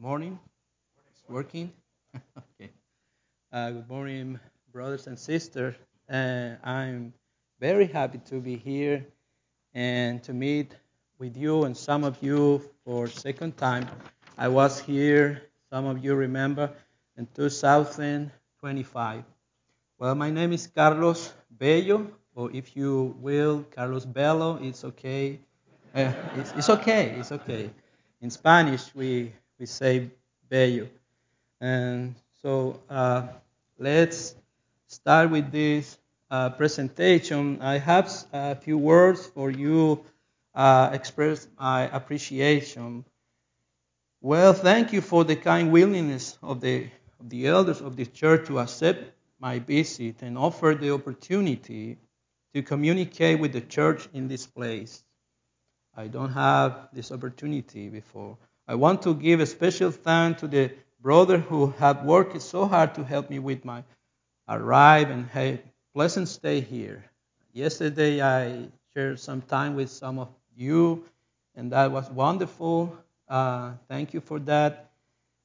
morning. It's working. okay. Uh, good morning, brothers and sisters. Uh, I'm very happy to be here and to meet with you and some of you for second time. I was here. Some of you remember in 2025. Well, my name is Carlos Bello, or if you will, Carlos Bello. It's okay. Uh, it's, it's okay. It's okay. In Spanish, we we say bello. And so uh, let's start with this uh, presentation. I have a few words for you uh, express my appreciation. Well, thank you for the kind willingness of the, of the elders of the church to accept my visit and offer the opportunity to communicate with the church in this place. I don't have this opportunity before. I want to give a special thanks to the brother who had worked so hard to help me with my arrive and hey, pleasant stay here. Yesterday I shared some time with some of you, and that was wonderful. Uh, thank you for that.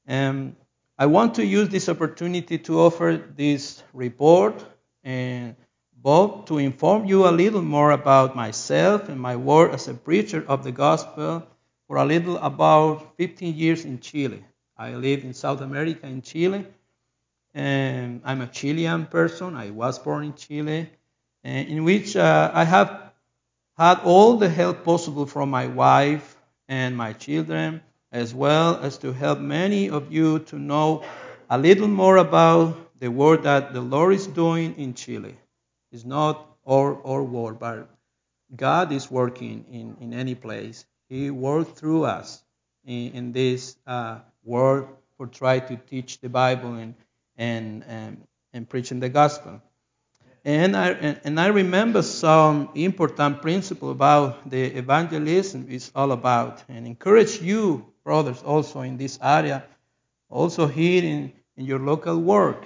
And I want to use this opportunity to offer this report and both to inform you a little more about myself and my work as a preacher of the gospel for a little about 15 years in Chile. I live in South America in Chile, and I'm a Chilean person. I was born in Chile, in which uh, I have had all the help possible from my wife and my children, as well as to help many of you to know a little more about the work that the Lord is doing in Chile. It's not our, our work, but God is working in, in any place. He worked through us in, in this uh, world for try to teach the Bible and and and, and preaching the gospel. And I and I remember some important principle about the evangelism is all about, and encourage you, brothers, also in this area, also here in, in your local work.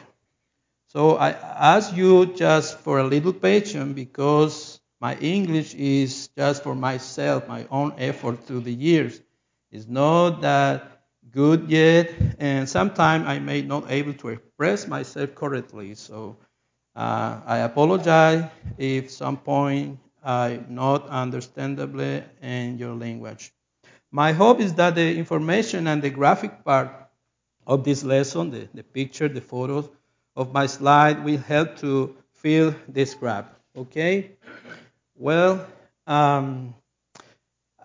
So I ask you just for a little patience because my English is just for myself, my own effort through the years. It's not that good yet, and sometimes I may not able to express myself correctly. So uh, I apologize if some point I not understandably in your language. My hope is that the information and the graphic part of this lesson, the, the picture, the photos of my slide, will help to fill this gap. Okay? Well, um,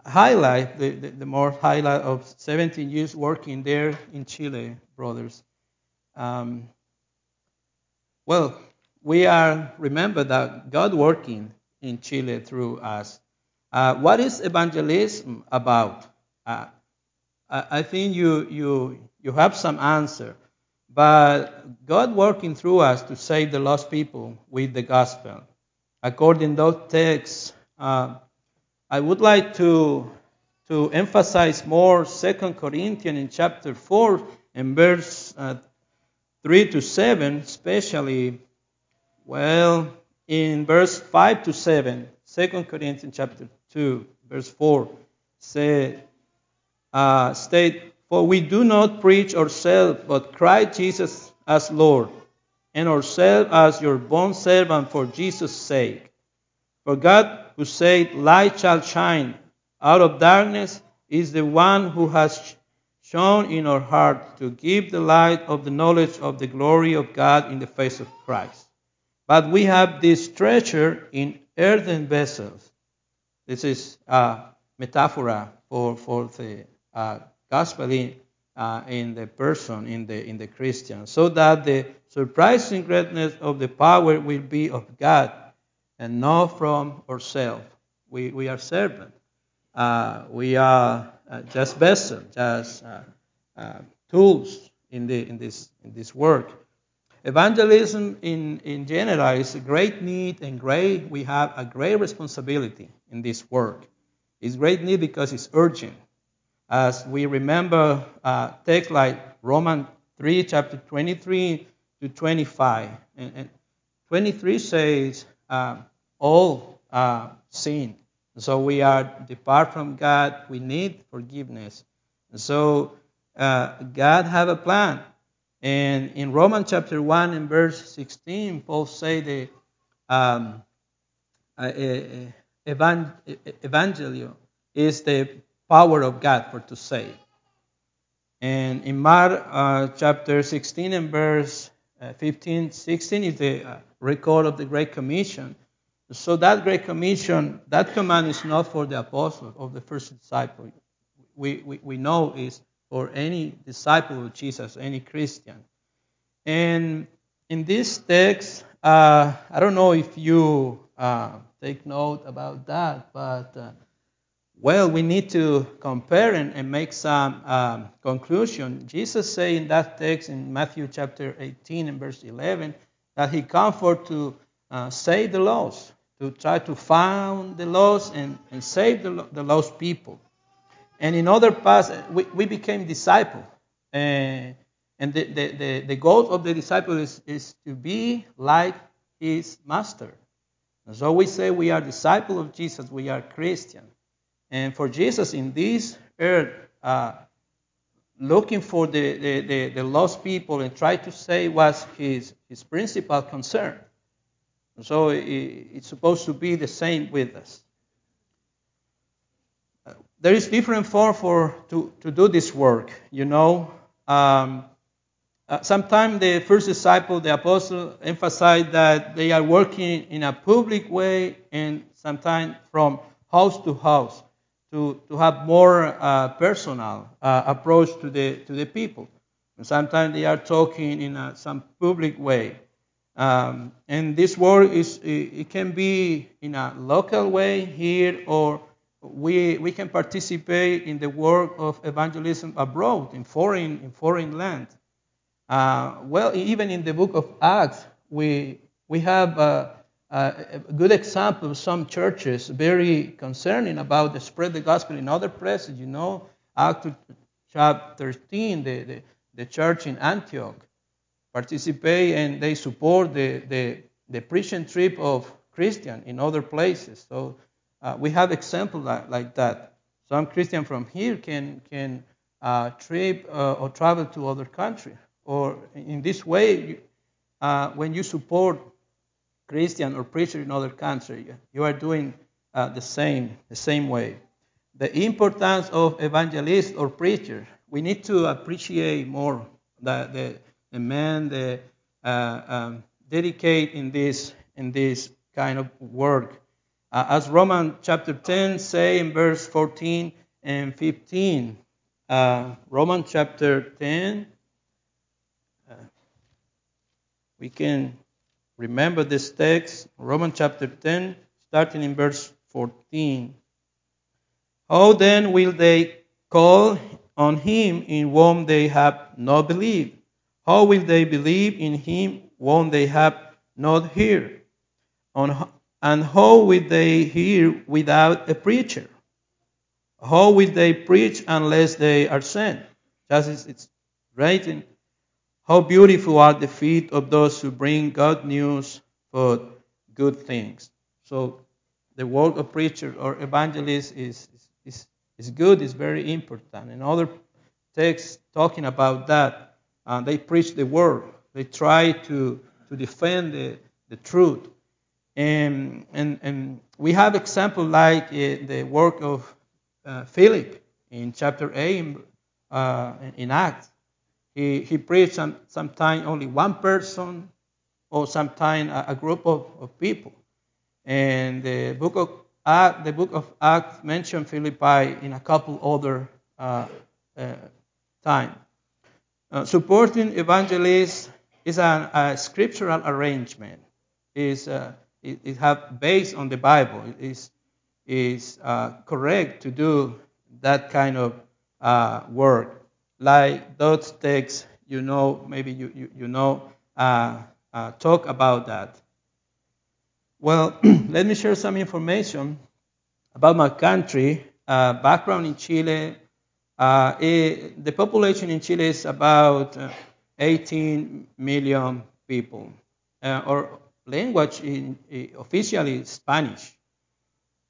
highlight, the, the, the, more highlight of 17 years working there in Chile, brothers. Um, well, we are, remember that God working in Chile through us. Uh, what is evangelism about? Uh, I, think you, you, you have some answer. But God working through us to save the lost people with the gospel according to those texts, uh, I would like to, to emphasize more 2 Corinthians in chapter 4 and verse uh, 3 to 7, especially, well, in verse 5 to 7, 2 Corinthians chapter 2, verse 4, say, uh, state, For we do not preach ourselves, but Christ Jesus as Lord and ourselves as your bond servant for Jesus' sake. For God, who said, Light shall shine out of darkness, is the one who has shone in our heart to give the light of the knowledge of the glory of God in the face of Christ. But we have this treasure in earthen vessels. This is a metaphor for, for the uh, gospel in, uh, in the person, in the, in the Christian, so that the surprising greatness of the power will be of God and not from ourselves. We, we are servants. Uh, we are uh, just vessels, just uh, uh, tools in, the, in, this, in this work. Evangelism in, in general is a great need and great, we have a great responsibility in this work. It's great need because it's urgent as we remember uh, texts like Romans 3, chapter 23 to 25. And, and 23 says, uh, all uh, sin. So we are depart from God. We need forgiveness. So uh, God have a plan. And in Romans chapter 1 and verse 16, Paul say the um, uh, evangelium is the power of God for to save. And in Mark uh, chapter 16 and verse 15, 16 is the uh, record of the Great Commission. So that Great Commission, that command is not for the apostle of the first disciple. We, we, we know is for any disciple of Jesus, any Christian. And in this text, uh, I don't know if you uh, take note about that, but uh, well, we need to compare and, and make some um, conclusion. Jesus say in that text in Matthew chapter 18 and verse 11 that he come for to uh, save the lost, to try to find the lost and, and save the, the lost people. And in other parts, we, we became disciples. Uh, and the, the, the, the, goal of the disciple is, is to be like his master. And so we say we are disciple of Jesus, we are Christian. And for Jesus in this earth, uh, looking for the, the, the, the, lost people and try to say was his, his principal concern. So it, it's supposed to be the same with us. there is different form for to, to do this work. You know, um, uh, sometimes the first disciple, the apostle, emphasized that they are working in a public way and sometimes from house to house to, to have more uh, personal uh, approach to the, to the people. And sometimes they are talking in a, some public way. Um, and this work is it can be in a local way here, or we, we can participate in the work of evangelism abroad in foreign in foreign land. Uh, well, even in the book of Acts, we we have uh, a good example of some churches very concerning about the spread the gospel in other places. You know, Acts chapter 13, the, the, the church in Antioch participate and they support the, the, the preaching trip of Christian in other places. So uh, we have examples like, like, that. Some Christian from here can, can uh, trip uh, or travel to other countries. Or in this way, uh, when you support Christian or preacher in other country. You are doing uh, the same, the same way. The importance of evangelist or preacher. We need to appreciate more the, the, the man the uh, um, dedicate in this in this kind of work. Uh, as Romans chapter 10 say in verse 14 and 15. Uh, Romans chapter 10. Uh, we can Remember this text, Romans chapter 10, starting in verse 14. How then will they call on him in whom they have not believed? How will they believe in him whom they have not heard? And how will they hear without a preacher? How will they preach unless they are sent? Just as it's written, how beautiful are the feet of those who bring good news for good things. So the work of preacher or evangelist is, is, is good, is very important. And other texts talking about that, uh, they preach the word. They try to, to defend the, the truth. And, and, and we have examples like uh, the work of uh, Philip in chapter 8 in, uh, in Acts. He, he preached some, sometimes only one person or sometimes a, a group of, of people. And the book of the book of Acts mentioned Philippi in a couple other uh, uh, times. Uh, supporting evangelists is a, a scriptural arrangement. Is uh, it, it have based on the Bible. It is is uh, correct to do that kind of uh, work like those texts, you know, maybe you, you, you know, uh, uh, talk about that. Well, let me share some information about my country. Uh, background in Chile. Uh, it, the population in Chile is about uh, 18 million people. Uh, or language in, officially Spanish.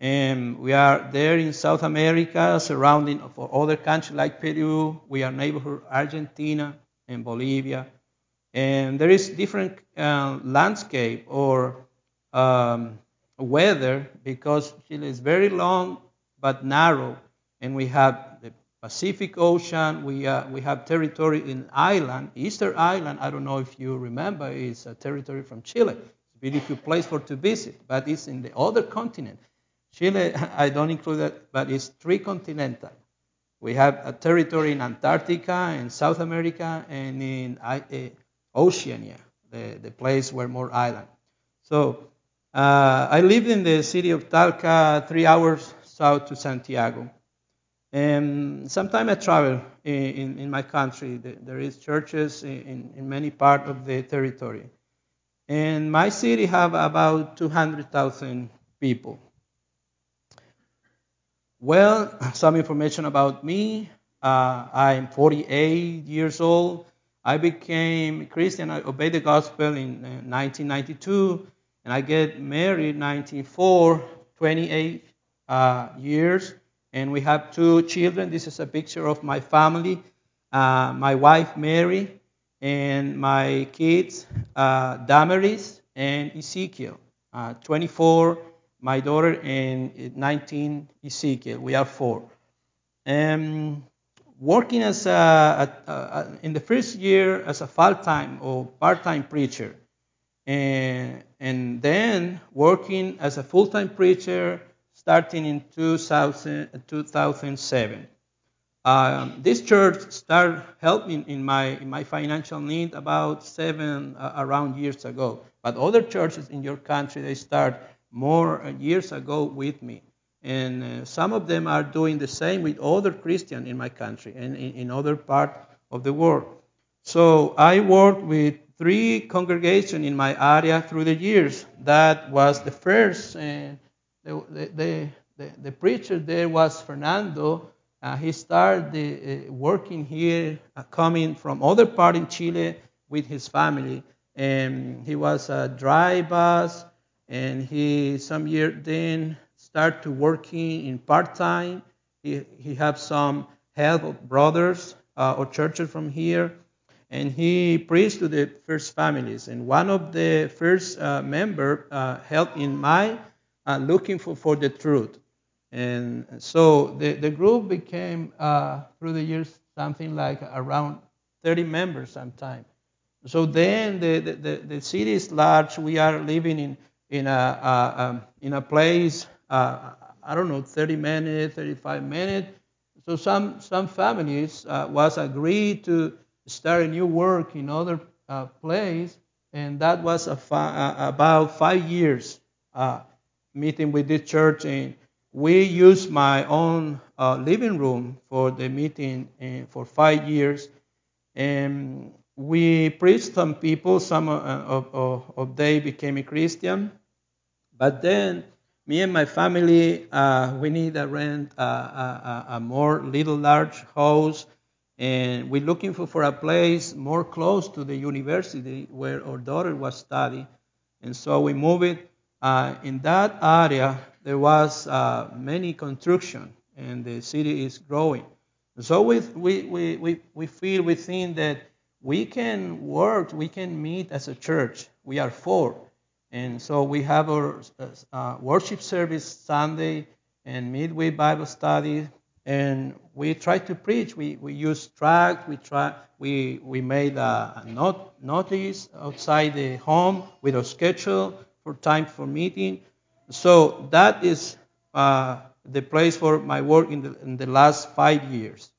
We are there in South America, surrounding for other countries like Peru. We are neighborhood Argentina and Bolivia. And there is different uh, landscape or um, weather because Chile is very long but narrow, and we have the Pacific Ocean. We uh, we have territory in island, Easter Island. I don't know if you remember, is a territory from Chile. It's a beautiful place for to visit, but it's in the other continent. Chile, I don't include that, but it's three continental. We have a territory in Antarctica, in South America, and in uh, Oceania, the, the place where more island. So uh, I lived in the city of Talca, three hours south to Santiago. And sometimes I travel in, in, in, my country. There is churches in, in many parts of the territory. And my city have about 200,000 people. Well, some information about me. Uh, I'm 48 years old. I became Christian. I obeyed the gospel in 1992 and I get married 1994, 28 uh, years, and we have two children. This is a picture of my family, uh, my wife Mary, and my kids uh, Damaris and Ezekiel. Uh, 24, my daughter, and 19, Ezekiel. We are four. Um, working as a, a, a, in the first year as a full-time or part-time preacher and, and then working as a full time preacher starting in 2000, 2007. Um, this church started helping in my, in my financial need about seven uh, around years ago. But other churches in your country, they start more uh, years ago with me. And uh, some of them are doing the same with other Christians in my country and in, in other parts of the world. So I worked with three congregations in my area through the years. That was the first. Uh, the, the, the, the, preacher there was Fernando. Uh, he started uh, working here, coming from other part in Chile with his family. And he was a dry bus, and he some year then started working in part time. He he had some help of brothers uh, or churches from here and he preached to the first families. And one of the first uh, member uh, helped in my uh, looking for, for the truth. And so the, the group became, uh, through the years, something like around 30 members sometime. So then the, the, the, city is large. We are living in, in, a, in a place, uh, I don't know, 30 minutes, 35 minutes. So some, some families uh, was agreed to start a new work in other uh, place, and that was fi- about five years uh, meeting with this church. And we used my own living room for the meeting for five years, and we preached some people. Some uh, of, of, of they became a Christian, but then me and my family we need to rent a, a, a more little large house and we're looking for, for a place more close to the university where our daughter was studying. And so we moved it. Uh, in that area, there was uh, many construction, and the city is growing. So we, we, we, we feel, we think that we can work, we can meet as a church. We are four. And so we have our uh, worship service Sunday and midweek Bible study and we try to preach. We, we use tracts. We try. We we made a, a not, notice outside the home with a schedule for time for meeting. So that is uh, the place for my work in the, in the last five years.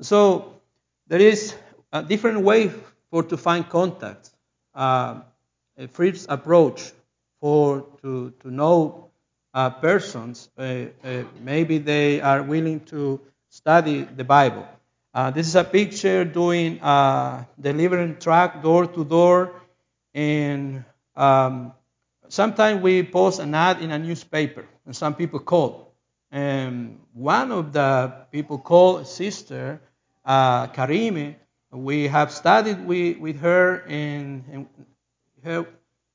So there is a different way for to find contact. Uh, first approach for to to know uh, persons, uh, uh, maybe they are willing to study the Bible. Uh, this is a picture doing uh, delivering track door to door, and um, sometimes we post an ad in a newspaper, and some people call. And one of the people called sister uh, Karime. We have studied with, with her, and, and her,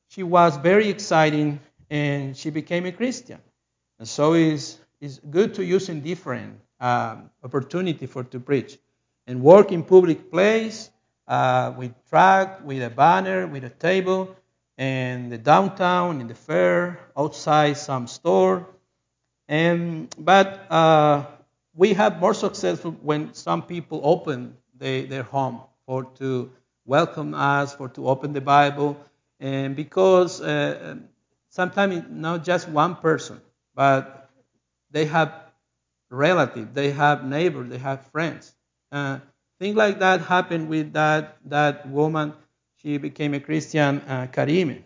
she was very exciting and she became a Christian. And so it's, it's good to use in different um, opportunity for to preach. And work in public place uh, with track, with a banner, with a table, and the downtown, in the fair, outside some store. And, but uh, we have more successful when some people open they, their home for to welcome us, for to open the Bible, and because uh, sometimes not just one person, but they have relatives, they have neighbors, they have friends. Uh, things like that happened with that that woman. She became a Christian, uh, Karime.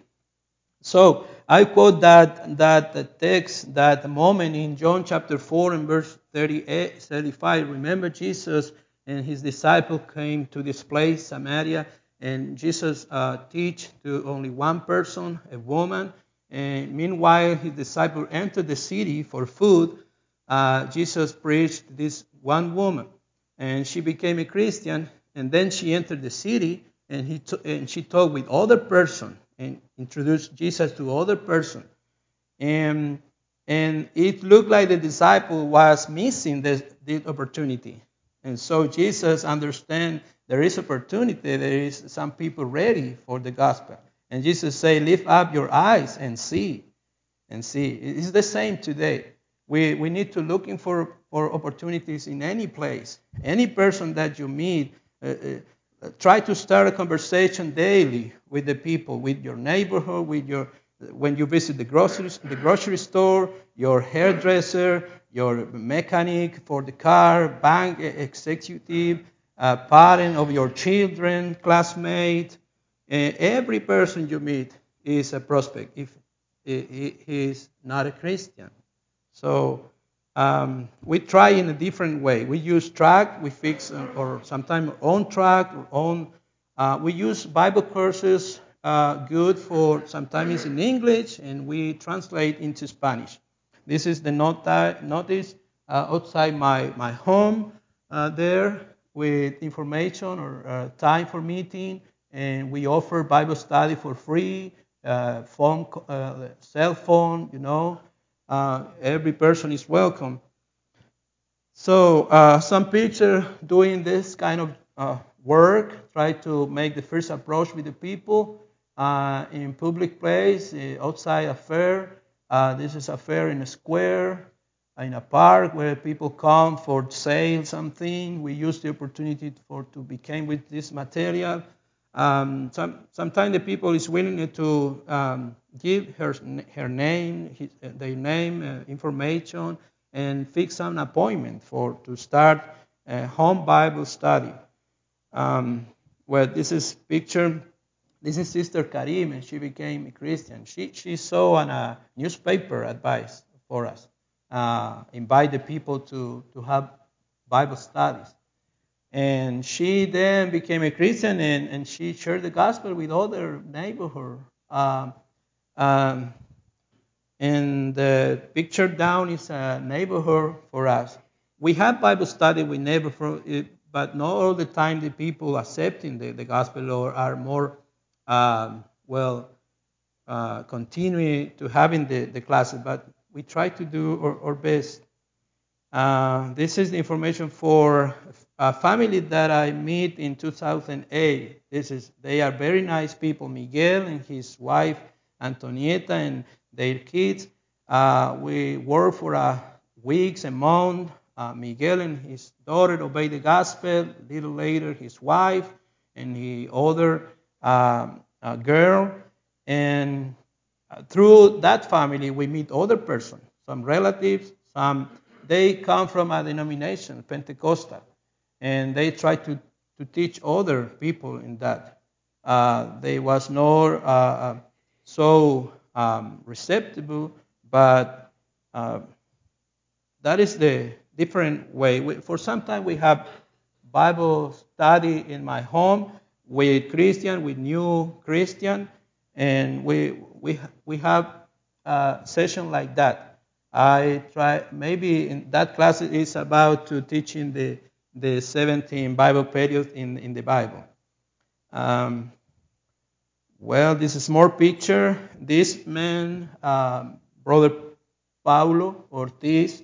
So I quote that that text, that moment in John chapter 4 and verse 38, 35. Remember Jesus and his disciple came to this place, Samaria, and Jesus uh, teach to only one person, a woman. And meanwhile, his disciple entered the city for food. Uh, Jesus preached this one woman, and she became a Christian. And then she entered the city, and he t- and she talked with other person and introduced Jesus to other person. And and it looked like the disciple was missing this, this opportunity. And so Jesus understand there is opportunity, there is some people ready for the gospel. And Jesus say, lift up your eyes and see. And see. It's the same today. We, we need to looking for, for opportunities in any place. Any person that you meet, uh, uh, try to start a conversation daily with the people, with your neighborhood, with your when you visit the grocery, the grocery store, your hairdresser, your mechanic for the car, bank executive, uh, parent of your children, classmate, uh, every person you meet is a prospect if he is not a Christian. So um, we try in a different way. We use track, we fix, uh, or sometimes own track, or own. Uh, we use Bible courses uh, good for sometimes in English, and we translate into Spanish. This is the notice uh, outside my, my home uh, there with information or uh, time for meeting, and we offer Bible study for free, uh, phone, uh, cell phone, you know. every person is welcome. So some picture doing this kind of work, try to make the first approach with the people uh, in public place, uh, outside a fair. Uh, this is a fair in a square, in a park where people come for sale something. We use the opportunity for to become with this material. Um, some, sometimes the people is willing to um, give her, her name, his, their name, uh, information, and fix an appointment for to start a home Bible study. Um, well, this is picture this is Sister Karim, and she became a Christian. She, she saw on a newspaper advice for us, uh, invite the people to, to have Bible studies. And she then became a Christian, and, and she shared the gospel with other neighborhood. Um, um, and the picture down is a neighborhood for us. We have Bible study with neighborhood, but not all the time the people accepting the, the gospel or are more um, well, uh, continue to having the, the classes, but we try to do our, our best. Uh, this is the information for a family that I meet in 2008. This is they are very nice people. Miguel and his wife Antonieta and their kids. Uh, we work for uh, weeks and months. Uh, Miguel and his daughter obey the gospel. A little later, his wife and the other um, a girl, and uh, through that family we meet other persons, some relatives, some they come from a denomination, Pentecostal, and they try to, to teach other people in that. Uh, they was not uh, uh so um, receptive, but uh, that is the different way. We, for some time we have Bible study in my home, with Christian, with new Christian, and we we we have a session like that. I try maybe in that class is about to teaching the the 17 Bible periods in in the Bible. Um, well, this is more picture. This man, um, brother Paulo Ortiz.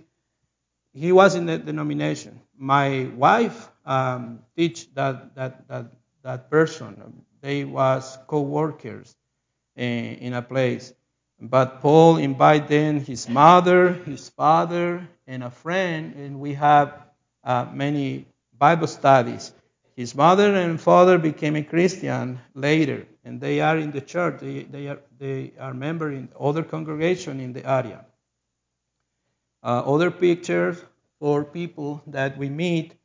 He was in the denomination. My wife um, teach that, that, that, that person. They was co-workers in, in a place. But Paul invited his mother, his father, and a friend, and we have uh, many Bible studies. His mother and father became a Christian later, and they are in the church. They, they are they are member in other congregation in the area. Uh, other pictures for people that we meet.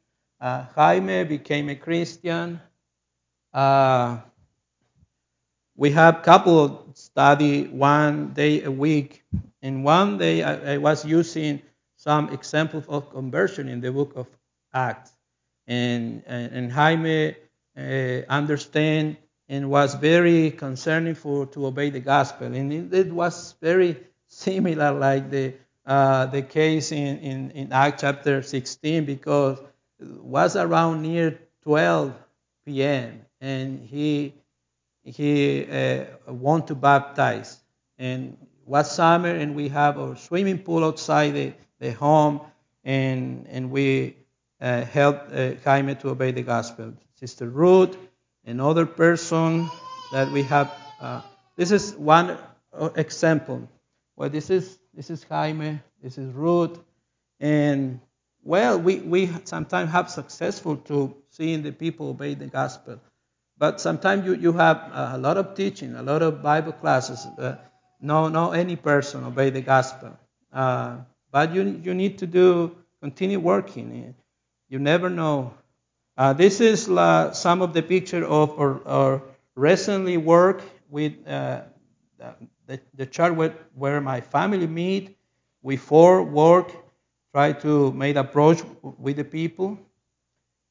Uh, Jaime became a Christian. Uh, we have couple study one day a week. And one day I, I was using some examples of conversion in the book of Acts. And, and, and Jaime uh, understand and was very concerning for to obey the gospel. And it, it was very similar like the uh, the case in, in, in Acts chapter 16 because it was around near 12 p.m. and he he uh, want to baptize. And was summer, and we have a swimming pool outside the, the home, and, and we uh, helped uh, Jaime to obey the gospel. Sister Ruth, another person that we have. Uh, this is one uh, example. Well, this is this is Jaime, this is Ruth, and well, we, we sometimes have successful to seeing the people obey the gospel. But sometimes you, you have a lot of teaching, a lot of Bible classes. Uh, no, no, any person obey the gospel. Uh, but you, you need to do, continue working. You never know. Uh, this is la, some of the picture of our, our recently work with uh, the, the church where, where my family meet. We four work, try to make approach with the people.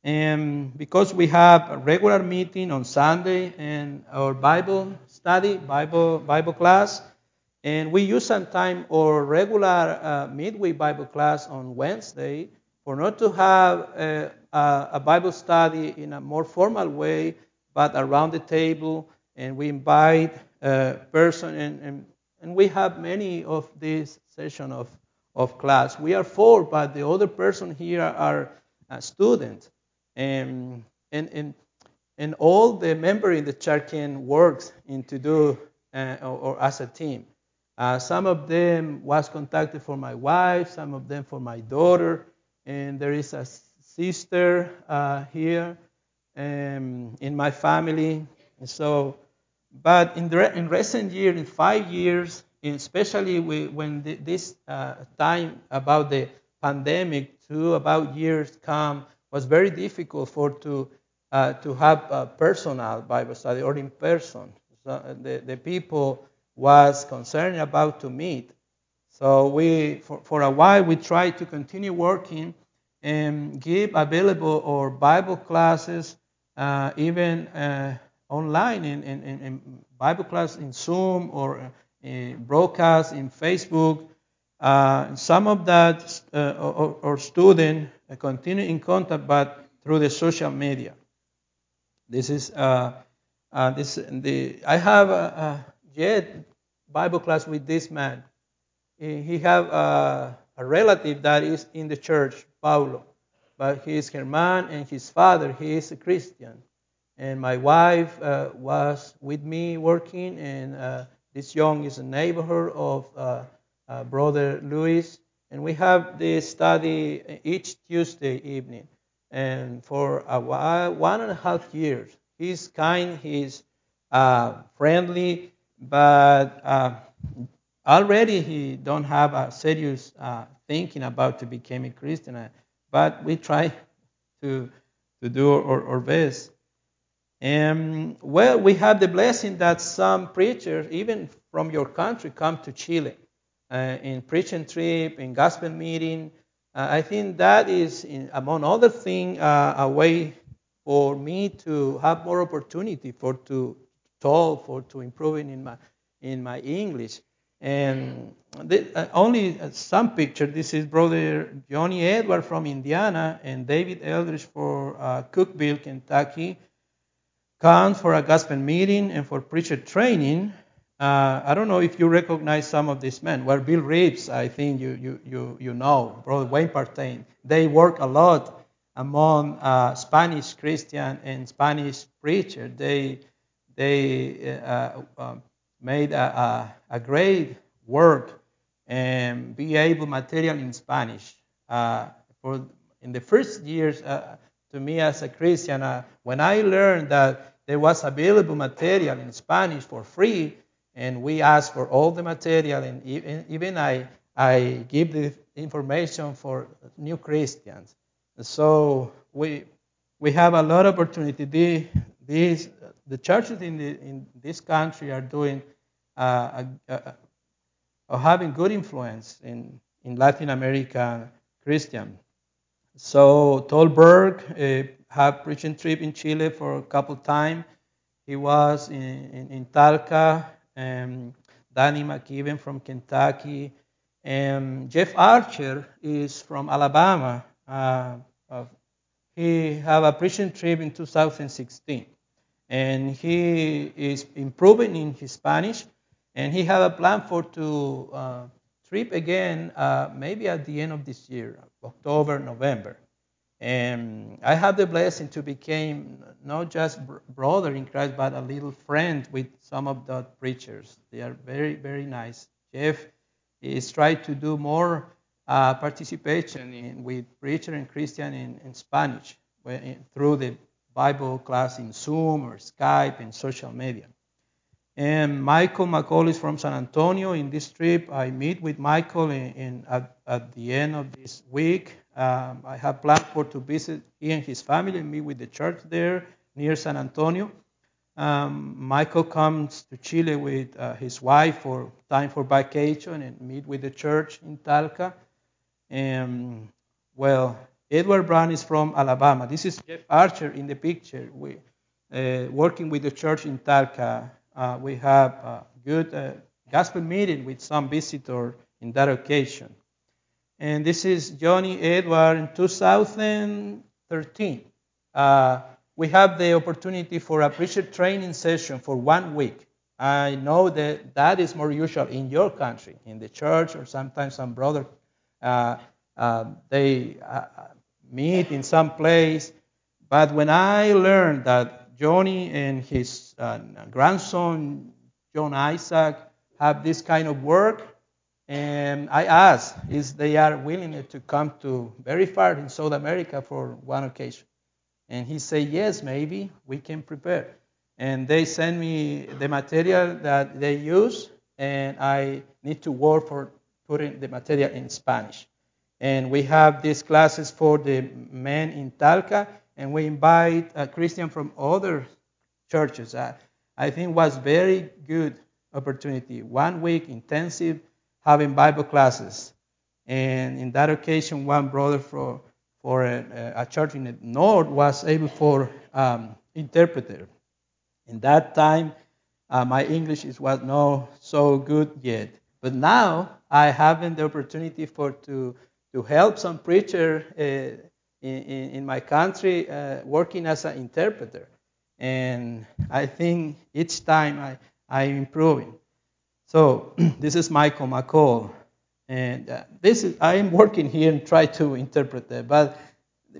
And because we have a regular meeting on Sunday and our Bible study, Bible, Bible class, and we use sometimes our regular uh, midweek Bible class on Wednesday for not to have a, a, Bible study in a more formal way, but around the table, and we invite a person, and, and, and we have many of these session of, of class. We are four, but the other person here are students. And, and, and, and all the members in the church can work into do uh, or, or, as a team. Uh, some of them was contacted for my wife, some of them for my daughter, and there is a sister uh, here um, in my family. And so, but in, the, in recent years, in five years, especially when the, this uh, time about the pandemic, two about years come, was very difficult for to uh, to have a personal Bible study or in person. So uh, the, the people was concerned about to meet. So we, for, for a while, we tried to continue working and give available our Bible classes, uh, even uh, online in, in, in, Bible class in Zoom or uh, broadcast in Facebook. Uh, some of that uh, our, our students continue in contact, but through the social media. This is uh, uh, this the I have a, a yet Bible class with this man. He have a, a, relative that is in the church, Paulo, but he is Herman and his father he is a Christian. And my wife uh, was with me working, and uh, this young is a neighbor of uh, uh, brother Luis and we have this study each Tuesday evening. And for a while, one and a half years, he's kind, he's uh, friendly, but uh, already he don't have a serious uh, thinking about to become a Christian. But we try to to do our, our best. And well, we have the blessing that some preachers, even from your country, come to Chile uh, in preaching trip, in gospel meeting. Uh, I think that is, in, among other things, uh, a way for me to have more opportunity for to talk, for to improving in my in my English. And the, uh, only some picture. This is brother Johnny Edward from Indiana and David Eldridge for uh, Cookeville, Kentucky. Comes for a gospel meeting and for preacher training Uh, I don't know if you recognize some of these men. Well, Bill Reeves, I think you, you, you, you know, Brother Wayne Partain. They work a lot among uh, Spanish Christian and Spanish preacher. They, they uh, uh, made a, a, a, great work and be able material in Spanish. Uh, for in the first years, uh, to me as a Christian, uh, when I learned that there was available material in Spanish for free, and we asked for all the material, and even, even I, I give the information for new Christians. So we, we have a lot of opportunity. The, these, the churches in, the, in this country are doing, uh, are having good influence in, in Latin American Christian. So Tolberg uh, had preaching trip in Chile for a couple times. He was in, in, in Talca. Um, Danny McKibben from Kentucky. And Jeff Archer is from Alabama. Uh, he had a preaching trip in 2016. And he is improving in his Spanish. And he had a plan for to uh, trip again, uh, maybe at the end of this year, October, November. And I have the blessing to become not just brother in Christ, but a little friend with some of the preachers. They are very, very nice. Jeff is trying to do more uh, participation in, with preacher and Christian in, in Spanish in, through the Bible class in Zoom or Skype and social media. And Michael McCall is from San Antonio. In this trip, I meet with Michael in, in at, at, the end of this week. Um, I have planned for to visit he and his family and meet with the church there near San Antonio. Um, Michael comes to Chile with uh, his wife for time for vacation and meet with the church in Talca. And well, Edward Brown is from Alabama. This is Jeff Archer in the picture. We uh, working with the church in Talca we have a good uh, gospel meeting with some visitor in that occasion. And this is Johnny Edward in 2013. Uh, we have the opportunity for a preacher training session for one week. I know that that is more usual in your country, in the church, or sometimes some brother uh, uh, they uh, meet in some place. But when I learned that Johnny and his uh, grandson, John Isaac, have this kind of work. And I asked if they are willing to come to very far in South America for one occasion. And he said, yes, maybe we can prepare. And they send me the material that they use, and I need to work for putting the material in Spanish. And we have these classes for the men in Talca, and we invite a Christian from other churches. I, I think was very good opportunity. One week intensive having Bible classes, and in that occasion, one brother for for a, a church in the north was able for um, interpreter. In that time, uh, my English is was not so good yet, but now I have the opportunity for to to help some preacher. Uh, in, in, my country uh, working as an interpreter. And I think each time I, I'm improving. So this is Michael McCall. And uh, this is, I am working here and try to interpret it. But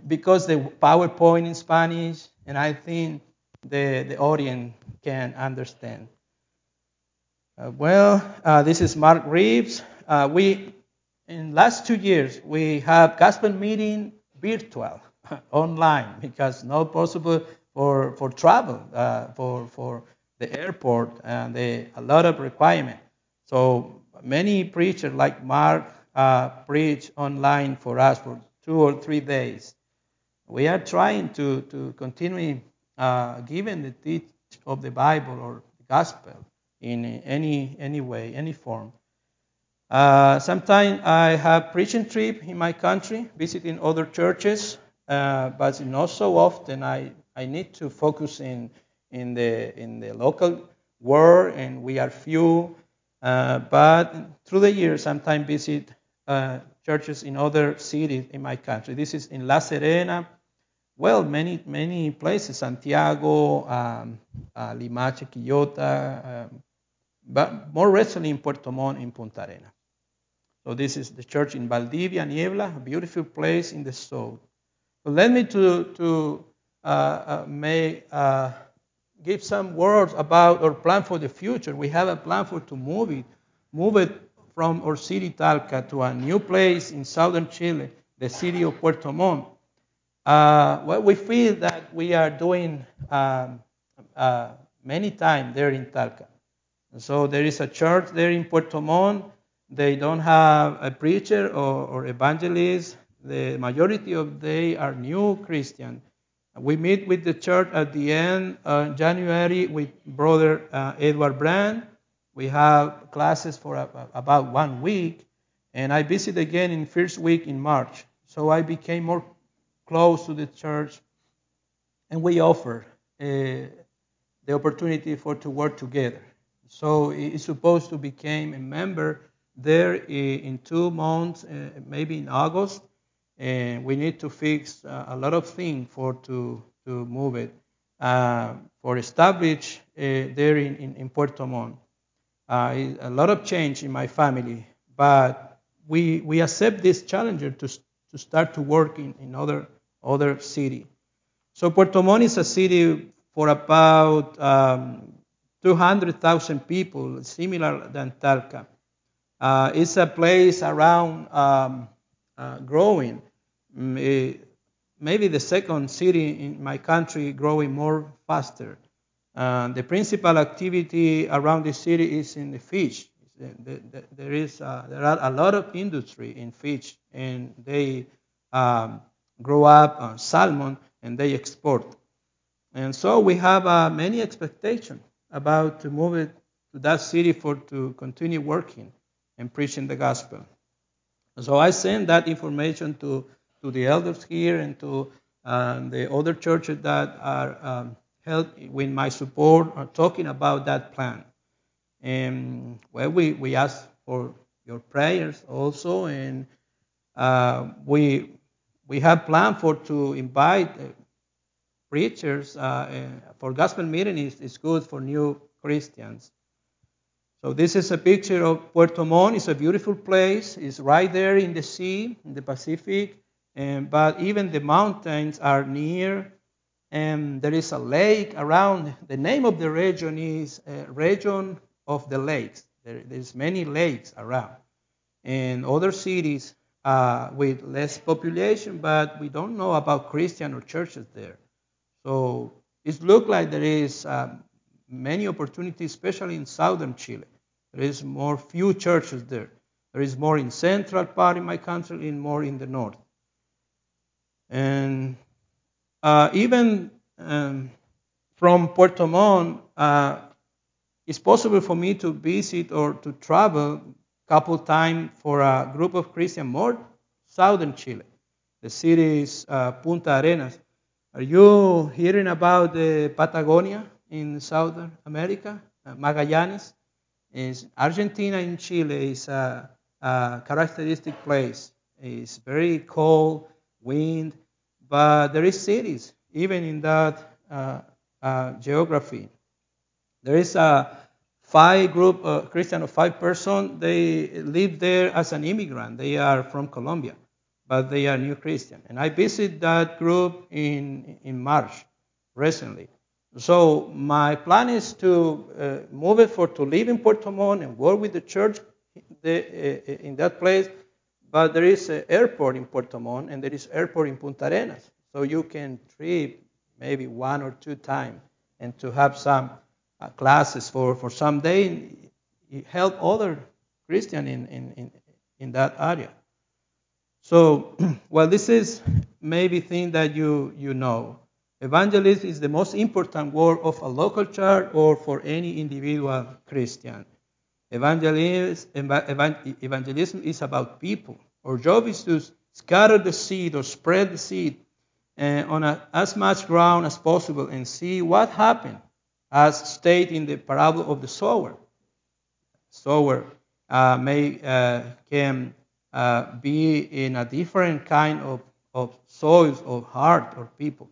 because the PowerPoint in Spanish, and I think the, the audience can understand. Uh, well, uh, this is Mark Reeves. Uh, we, in last two years, we have gospel meeting virtual, online, because not possible for, for travel, uh, for, for the airport, and the, a lot of requirement. So many preachers like Mark uh, preach online for us for two or three days. We are trying to, to continue uh, giving the teach of the Bible or the gospel in any, any way, any form. Uh, sometimes I have preaching trip in my country, visiting other churches, uh, but not so often. I, I need to focus in, in, the, in the local world, and we are few. Uh, but through the years, sometimes visit uh, churches in other cities in my country. This is in La Serena. Well, many many places: Santiago, um, uh, Limache, Quillota, um, but more recently in Puerto Montt in Punta Arenas. So this is the church in Valdivia, Niebla, a beautiful place in the south. So let me to, to may, uh, give some words about our plan for the future. We have a plan for to move it, move it from our city Talca to a new place in southern Chile, the city of Puerto Montt. Uh, well, we feel that we are doing um, uh, many times there in Talca. So there is a church there in Puerto Montt. They don't have a preacher or, or evangelist. The majority of they are new Christian. We meet with the church at the end of January with Brother uh, Edward Brand. We have classes for a, about one week, and I visit again in first week in March. So I became more close to the church, and we offer uh, the opportunity for to work together. So it's supposed to become a member there in two months, uh, maybe in August, and we need to fix uh, a lot of things for to to move it uh, for establish uh, there in, in, in, Puerto Montt. Uh, a lot of change in my family, but we we accept this challenger to to start to work in, in other other city. So Puerto Montt is a city for about um, 200,000 people, similar than Talca. It's a place around um, uh, growing. Mm, maybe the second city in my country growing more faster. Uh, the principal activity around the city is in the fish. There is uh, there are a lot of industry in fish, and they um, grow up on salmon and they export. And so we have uh, many expectations about to move it to that city for to continue working and preaching the gospel. So I send that information to, to the elders here and to um, the other churches that are um, help with my support are talking about that plan. And well, we, we ask for your prayers also, and uh, we we have planned for to invite uh, preachers uh, uh, for gospel meeting is, is good for new Christians. So this is a picture of Puerto Montt. It's a beautiful place. It's right there in the sea, in the Pacific. And, but even the mountains are near. And there is a lake around. The name of the region is uh, Region of the Lakes. There, there's many lakes around. And other cities uh, with less population, but we don't know about Christian or churches there. So it looks like there is um, many opportunities, especially in southern Chile. There is more few churches there. There is more in central part of my country and more in the north. And uh, even um, from Puerto Montt, uh, it's possible for me to visit or to travel a couple times for a group of Christians more southern Chile. The city is uh, Punta Arenas. Are you hearing about the Patagonia in Southern America? Uh, Magallanes? Is Argentina and Chile is a, a characteristic place. It's very cold, wind, but there is cities even in that uh, uh, geography. There is a five group, uh, Christian of five person. They live there as an immigrant. They are from Colombia but they are new Christian. And I visited that group in, in March recently. So my plan is to uh, move it for to live in Puerto Montt and work with the church uh, in that place. But there is an airport in Puerto Montt and there is airport in Punta Arenas. So you can trip maybe one or two times and to have some uh, classes for, for some day help other Christian in, in, in, in that area. So, well, this is maybe thing that you, you know. Evangelism is the most important work of a local church or for any individual Christian. Evangelism, is about people. Our job is to scatter the seed or spread the seed uh, on a, as much ground as possible and see what happens, as stated in the parable of the sower. Sower uh, may uh, can uh, be in a different kind of, of soils or heart or people.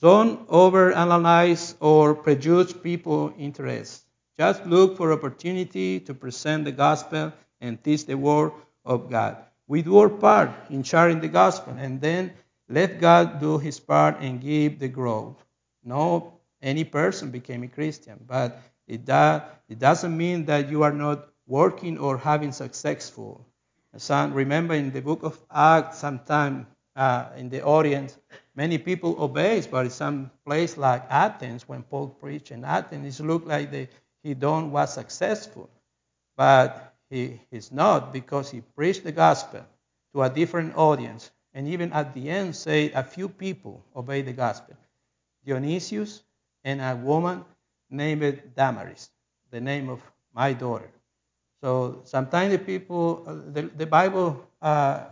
Don't overanalyze or prejudice people' interests. Just look for opportunity to present the gospel and teach the word of God. We do our part in sharing the gospel, and then let God do his part and give the growth. No, any person became a Christian, but it, does, it doesn't mean that you are not working or having successful. Some, remember in the book of Acts, sometime uh, in the audience, many people obey, but in some place like Athens, when Paul preached in Athens, it looked like the, he don't was successful. But he is not because he preached the gospel to a different audience. And even at the end, say a few people obeyed the gospel. Dionysius and a woman named Damaris, the name of my daughter. So sometimes the people, uh, the, the Bible uh,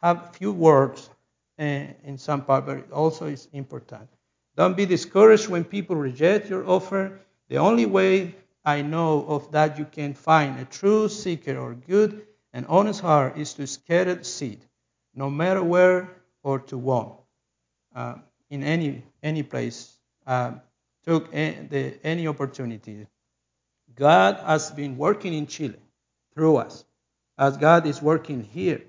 have few words in, in some part, but it also is important. Don't be discouraged when people reject your offer. The only way I know of that you can find a true seeker or good and honest heart is to scatter seed, no matter where or to whom, uh, in any any place. Uh, took any, the, any opportunity. God has been working in Chile through us, as God is working here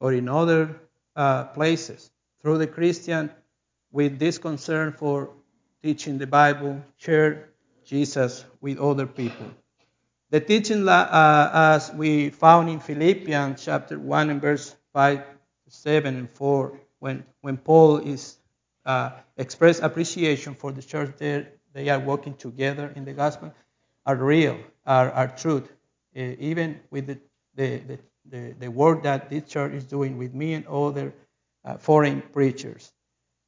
or in other uh, places through the Christian with this concern for teaching the Bible, share Jesus with other people. The teaching, uh, as we found in Philippians chapter 1 and verse 5, 7, and 4, when, when Paul is uh, express appreciation for the church there, they are working together in the gospel, are real, are, are truth, uh, even with the, the, the, the, the work that this church is doing with me and other uh, foreign preachers.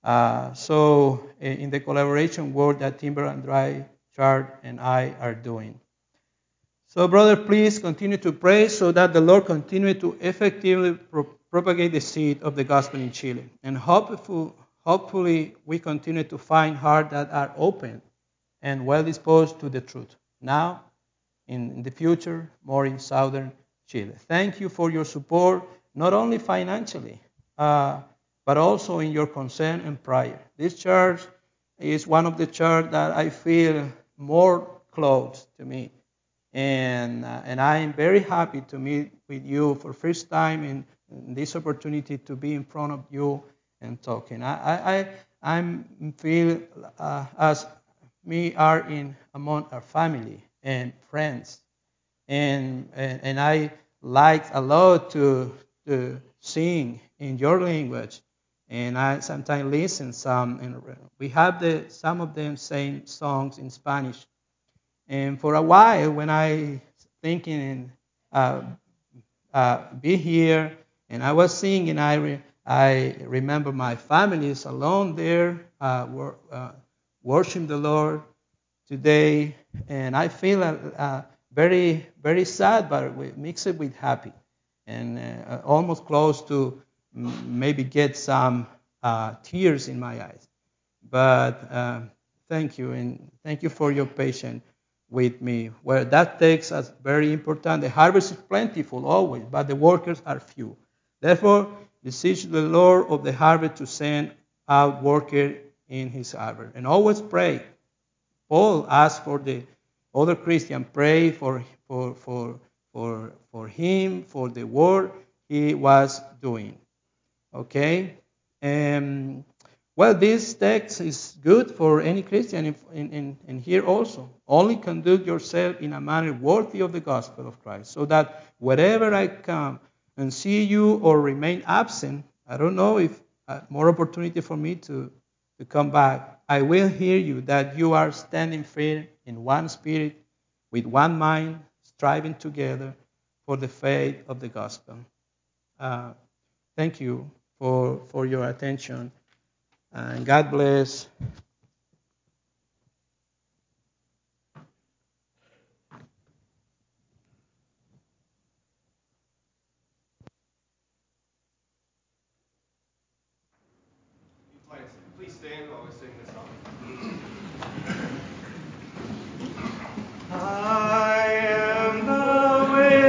Uh, so, in the collaboration work that Timber and Dry Church and I are doing. So, brother, please continue to pray so that the Lord continue to effectively pro- propagate the seed of the gospel in Chile. And hopefully, hopefully, we continue to find hearts that are open and well disposed to the truth. Now, in the future, more in southern Chile. Thank you for your support, not only financially, uh, but also in your concern and prayer. This church is one of the churches that I feel more close to me. And uh, and I am very happy to meet with you for first time in, in this opportunity to be in front of you and talking. I I I'm feel uh, as me are in among our family and friends, and and, and I like a lot to to sing in your language, and I sometimes listen some, and we have the some of them saying songs in Spanish. And for a while, when I thinking uh, uh, be here, and I was singing, I re- I remember my family is alone there, uh, wor- uh, worshiping the Lord today, and I feel uh, uh, very very sad, but we mix it with happy, and uh, almost close to maybe get some uh, tears in my eyes. But uh, thank you, and thank you for your patience with me. Where that takes us very important. The harvest is plentiful always, but the workers are few. Therefore, beseech the Lord of the harvest to send out workers in his harvest. And always pray. Paul asked for the other Christian, pray for, for, for, for, for him, for the work he was doing. Okay? And well, this text is good for any Christian in, here also. Only conduct yourself in a manner worthy of the gospel of Christ, so that wherever I come and see you or remain absent, I don't know if uh, more opportunity for me to, to come back. I will hear you that you are standing firm in one spirit, with one mind, striving together for the faith of the gospel. Uh, thank you for, for your attention. And God bless.